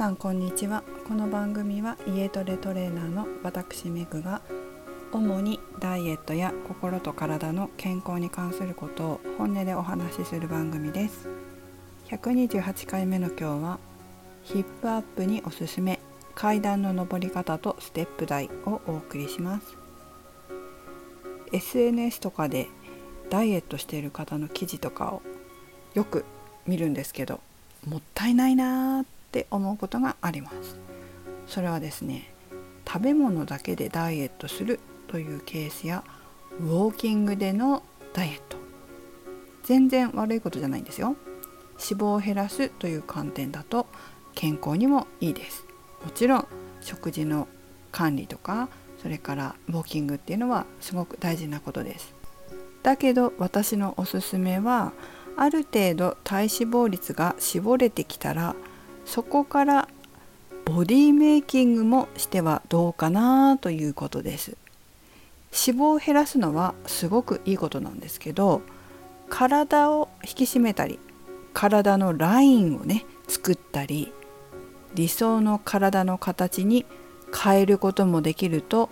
さんこんにちは。この番組は家トレトレーナーの私メグが主にダイエットや心と体の健康に関することを本音でお話しする番組です。128回目の今日はヒップアップにおすすめ階段の上り方とステップ台をお送りします。SNS とかでダイエットしている方の記事とかをよく見るんですけどもったいないなーってって思うことがあります。それはですね食べ物だけでダイエットするというケースやウォーキングでのダイエット。全然悪いことじゃないんですよ。脂肪を減らすという観点だと健康にもいいです。もちろん食事の管理とかそれからウォーキングっていうのはすごく大事なことです。だけど私のおすすめはある程度体脂肪率が絞れてきたらそこからボディメイキングもしてはどうかなということです。脂肪を減らすのはすごくいいことなんですけど体を引き締めたり体のラインをね作ったり理想の体の形に変えることもできると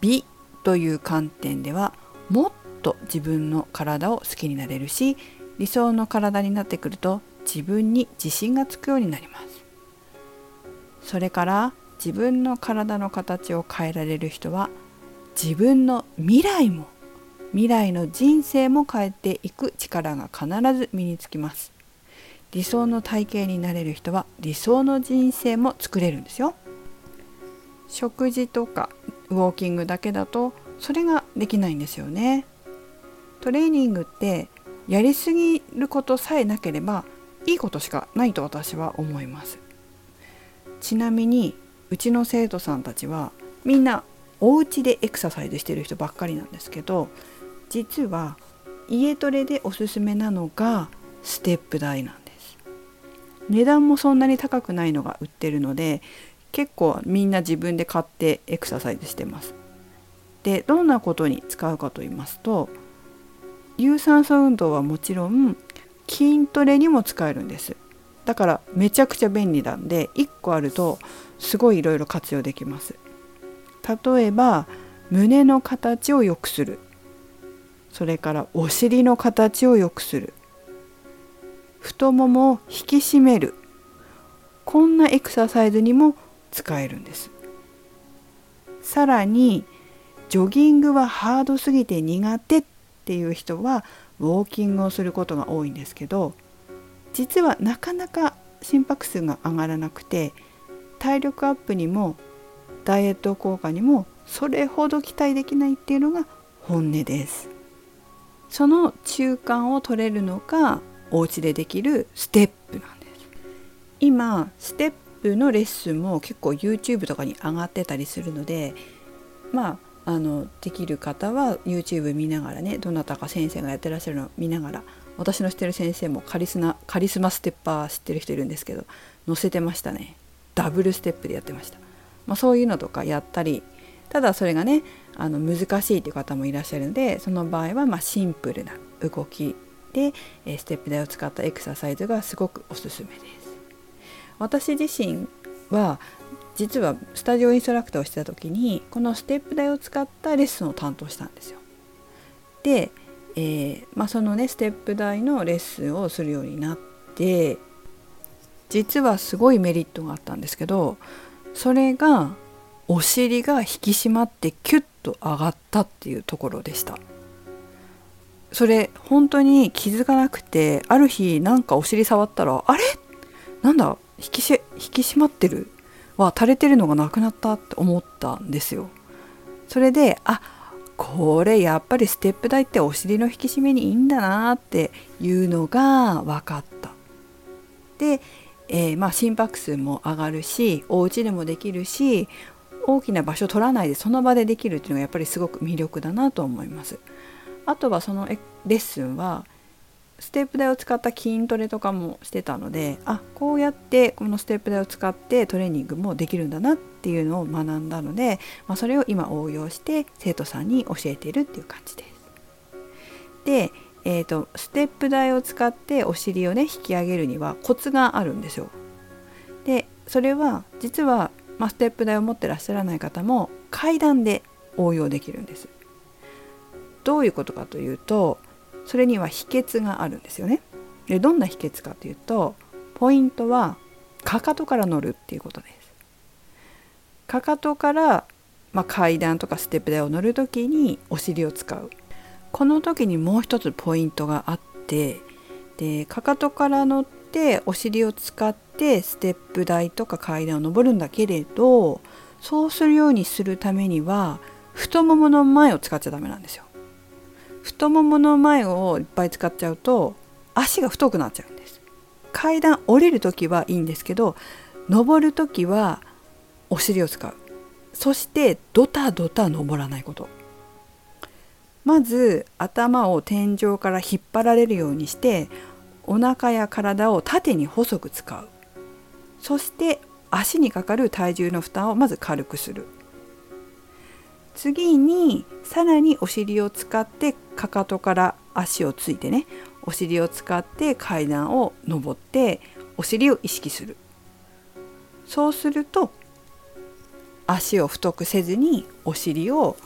美という観点ではもっと自分の体を好きになれるし理想の体になってくると自分に自信がつくようになります。それから自分の体の形を変えられる人は自分の未来も未来の人生も変えていく力が必ず身につきます。理想の体型になれる人は理想の人生も作れるんですよ。食事とかウォーキングだけだとそれができないんですよね。トレーニングってやりすぎることさえなければいいことしかないと私は思います。ちなみにうちの生徒さんたちはみんなお家でエクササイズしてる人ばっかりなんですけど実は家トレでおすすめなのがステップ台なんです。値段もそんなに高くないのが売ってるので結構みんな自分で買ってエクササイズしてます。でどんなことに使うかと言いますと有酸素運動はもちろん筋トレにも使えるんです。だからめちゃくちゃ便利なんで1個あるとすごいいろいろ活用できます。例えば胸の形を良くする。それからお尻の形を良くする。太ももを引き締める。こんなエクササイズにも使えるんです。さらにジョギングはハードすぎて苦手っていう人はウォーキングをすることが多いんですけど実はなかなか心拍数が上がらなくて体力アップにもダイエット効果にもそれほど期待できないっていうのが本音です。その中間を取れるのがお家でできるステップなんです。今ステップのレッスンも結構 YouTube とかに上がってたりするのでまああのできる方は YouTube 見ながらねどなたか先生がやってらっしゃるのを見ながら私の知ってる先生もカリスナカリスマステッパー知ってる人いるんですけど載せてましたねダブルステップでやってましたまあ、そういうのとかやったりただそれがねあの難しいという方もいらっしゃるのでその場合はまシンプルな動きでステップ台を使ったエクササイズがすごくおすすめです。私自身は実はスタジオインストラクターをしてた時にこのステップ台を使ったレッスンを担当したんですよ。で、えー、まあ、そのねステップ台のレッスンをするようになって実はすごいメリットがあったんですけどそれがお尻が引き締まってキュッと上がったっていうところでした。それ本当に気づかなくてある日なんかお尻触ったらあれ？なんだ？引きし引き締まってる？は垂れてるのがなくなったって思ったんですよそれであこれやっぱりステップ台ってお尻の引き締めにいいんだなっていうのが分かったでえー、まあ、心拍数も上がるしお家でもできるし大きな場所取らないでその場でできるっていうのがやっぱりすごく魅力だなと思います。あとはそのレッスンはステップ台を使った筋トレとかもしてたのであこうやってこのステップ台を使ってトレーニングもできるんだなっていうのを学んだので、まあ、それを今応用して生徒さんに教えているっていう感じです。でえーと、ステップ台を使ってお尻をね引き上げるにはコツがあるんですよ。でそれは実は、まあ、ステップ台を持ってらっしゃらない方も階段で応用できるんですどういうことかというとそれには秘訣があるんですよね。でどんな秘訣かというとポイントはかかとから乗るっていうことです。かかとから、まあ、階段とかステップ台を乗る時にお尻を使う。この時にもう一つポイントがあってでかかとから乗ってお尻を使ってステップ台とか階段を上るんだけれどそうするようにするためには太ももの前を使っちゃダメなんですよ。太ももの前をいっぱい使っちゃうと足が太くなっちゃうんです。階段降りる時はいいんですけど登る時はお尻を使う。そしてドタドタ登らないこと。まず頭を天井から引っ張られるようにしてお腹や体を縦に細く使う。そして足にかかる体重の負担をまず軽くする。次にさらにお尻を使ってかかとから足をついてねお尻を使って階段を上ってお尻を意識する。そうすると足を太くせずにお尻を、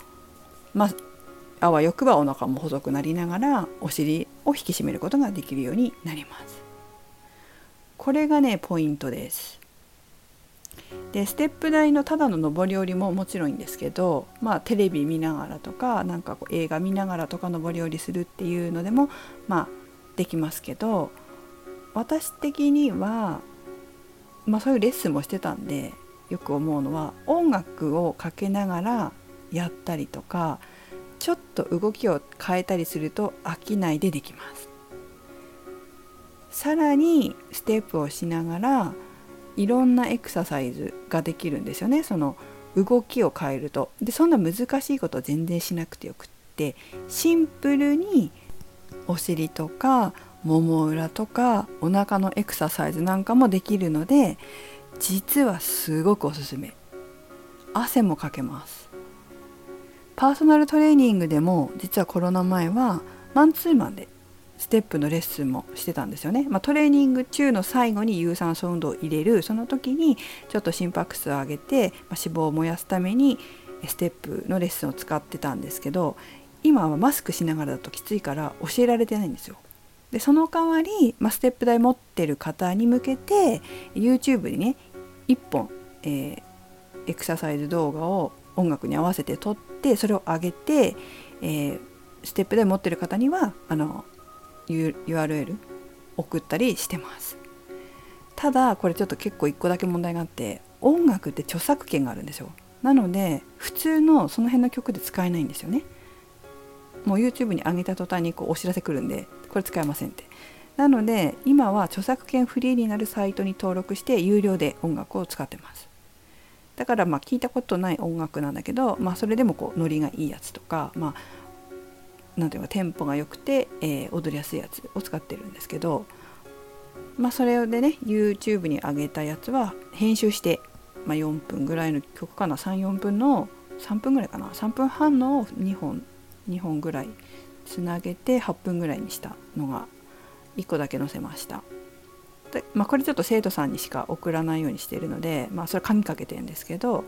まあ、あわよくばお腹も細くなりながらお尻を引き締めることができるようになります。これがねポイントです。でステップ台のただの上り下りももちろんいいんですけどまあテレビ見ながらとかなんかこう映画見ながらとか上り下りするっていうのでもまあできますけど私的にはまあそういうレッスンもしてたんでよく思うのは音楽をかけながらやったりとかちょっと動きを変えたりすると飽きないでできます。さらにステップをしながらいろんなエクササイズができるんですよね。その動きを変えると。でそんな難しいこと全然しなくてよくってシンプルにお尻とかもも裏とかお腹のエクササイズなんかもできるので実はすごくおすすめ。汗もかけます。パーソナルトレーニングでも実はコロナ前はマンツーマンでステップのレッスンもしてたんですよね、まあ、トレーニング中の最後に有酸素運動を入れるその時にちょっと心拍数を上げて、まあ、脂肪を燃やすためにステップのレッスンを使ってたんですけど今はマスクしながらだときついから教えられてないんですよ。でその代わり、まあ、ステップ台持ってる方に向けて YouTube にね1本、えー、エクササイズ動画を音楽に合わせて撮ってそれを上げて、えー、ステップ台持ってる方にはあの URL 送ったりしてます。ただこれちょっと結構1個だけ問題があって音楽って著作権があるんですよ。なので普通のその辺の曲で使えないんですよね。もう YouTube に上げた途端にこうお知らせ来るんでこれ使えませんって。なので今は著作権フリーになるサイトに登録して有料で音楽を使ってます。だからまあ聞いたことない音楽なんだけど、まあ、それでもこうノリがいいやつとか、まあ、なんていうかテンポが良くて、えー、踊りやすいやつを使ってるんですけど、まあ、それでね YouTube に上げたやつは編集して、まあ、4分ぐらいの曲かな34分の3分ぐらいかな3分半の2本2本ぐらいつなげて8分ぐらいにしたのが1個だけ載せました。で、まあ、これちょっと生徒さんにしか送らないようにしているので、まあ、それ紙かけてるんですけど、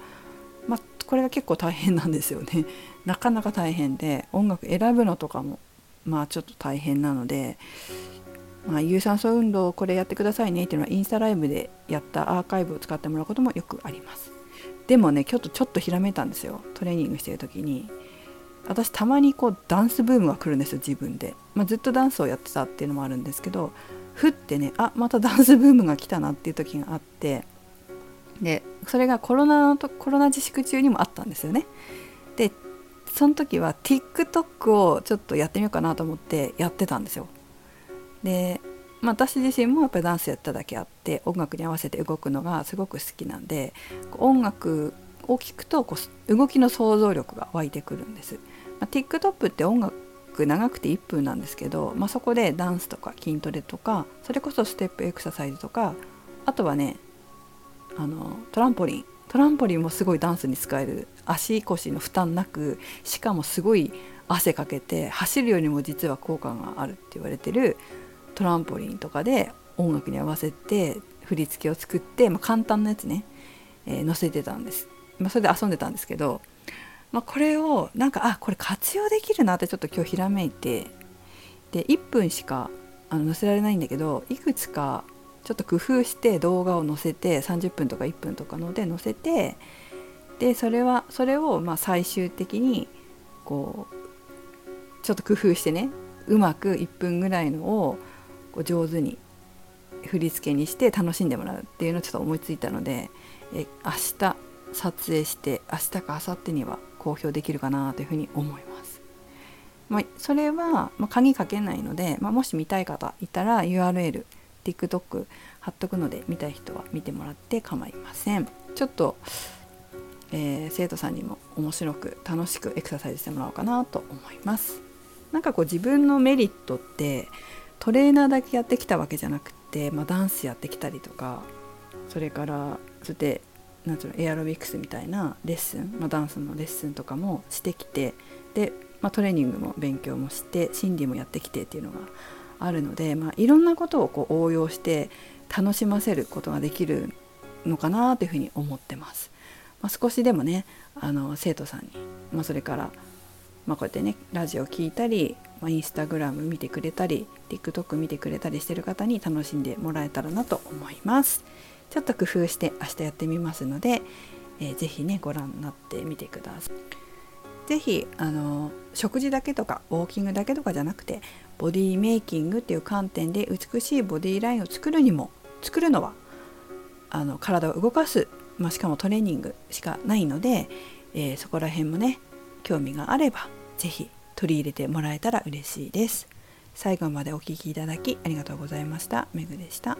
これが結構大変なんですよね。なかなか大変で音楽選ぶのとかもまあちょっと大変なので、まあ、有酸素運動をこれやってくださいねっていうのはインスタライブでやったアーカイブを使ってもらうこともよくあります。でもね今日ちょっとひらめいたんですよ。トレーニングしてる時に。私たまにこうダンスブームが来るんですよ自分で、まあ、ずっとダンスをやってたっていうのもあるんですけどふってねあまたダンスブームが来たなっていう時があってでそれがコロナのとコロナ自粛中にもあったんですよね。でその時は TikTok をちょっとやってみようかなと思ってやってたんですよ。で、まあ、私自身もやっぱりダンスやっただけあって音楽に合わせて動くのがすごく好きなんで音楽を聴くとこう動きの想像力が湧いてくるんです、まあ、TikTok って音楽長くて1分なんですけど、まあ、そこでダンスとか筋トレとかそれこそステップエクササイズとかあとはねあのトランポリン。トランポリンもすごいダンスに使える。足腰の負担なくしかもすごい汗かけて走るよりも実は効果があるって言われてるトランポリンとかで音楽に合わせて振り付けを作って、まあ、簡単なやつね、えー、載せてたんです、まあ、それで遊んでたんですけど、まあ、これをなんかあこれ活用できるなってちょっと今日ひらめいて。で1分しかあの載せられないんだけどいくつかちょっと工夫して動画を載せて30分とか1分とかので載せてでそれはそれをまあ最終的にこうちょっと工夫してねうまく1分ぐらいのをこう上手に振り付けにして楽しんでもらうっていうのをちょっと思いついたのでえ明日撮影して明日か明後日には公表できるかなというふうに思います。まあ、それは、ま、鍵かけないので、まあ、もし見たい方いたら URL TikTok 貼っとくので見たい人は見てもらって構いません。ちょっと、えー、生徒さんにも面白く楽しくエクササイズしてもらおうかなと思います。なんかこう自分のメリットってトレーナーだけやってきたわけじゃなくて、まあ、ダンスやってきたりとかそれからそれなんていうのエアロビクスみたいなレッスン、まあ、ダンスのレッスンとかもしてきてで、まあ、トレーニングも勉強もして心理もやってきてっていうのがあるので、まあ、いろんなことをこう応用して楽しませることができるのかなというふうに思ってます。まあ、少しでもねあの生徒さんに、まあ、それから、まあ、こうやってねラジオ聴いたり、まあ、インスタグラム見てくれたり TikTok 見てくれたりしてる方に楽しんでもらえたらなと思います。ちょっと工夫して明日やってみますので、えー、ぜひねご覧になってみてください。ぜひあの食事だけとかウォーキングだけとかじゃなくてボディメイキングっていう観点で美しいボディラインを作るにも作るのはあの体を動かす、まあ、しかもトレーニングしかないので、えー、そこら辺もね興味があれば是非取り入れてもらえたら嬉しいです。最後までお聴きいただきありがとうございました。めぐでした。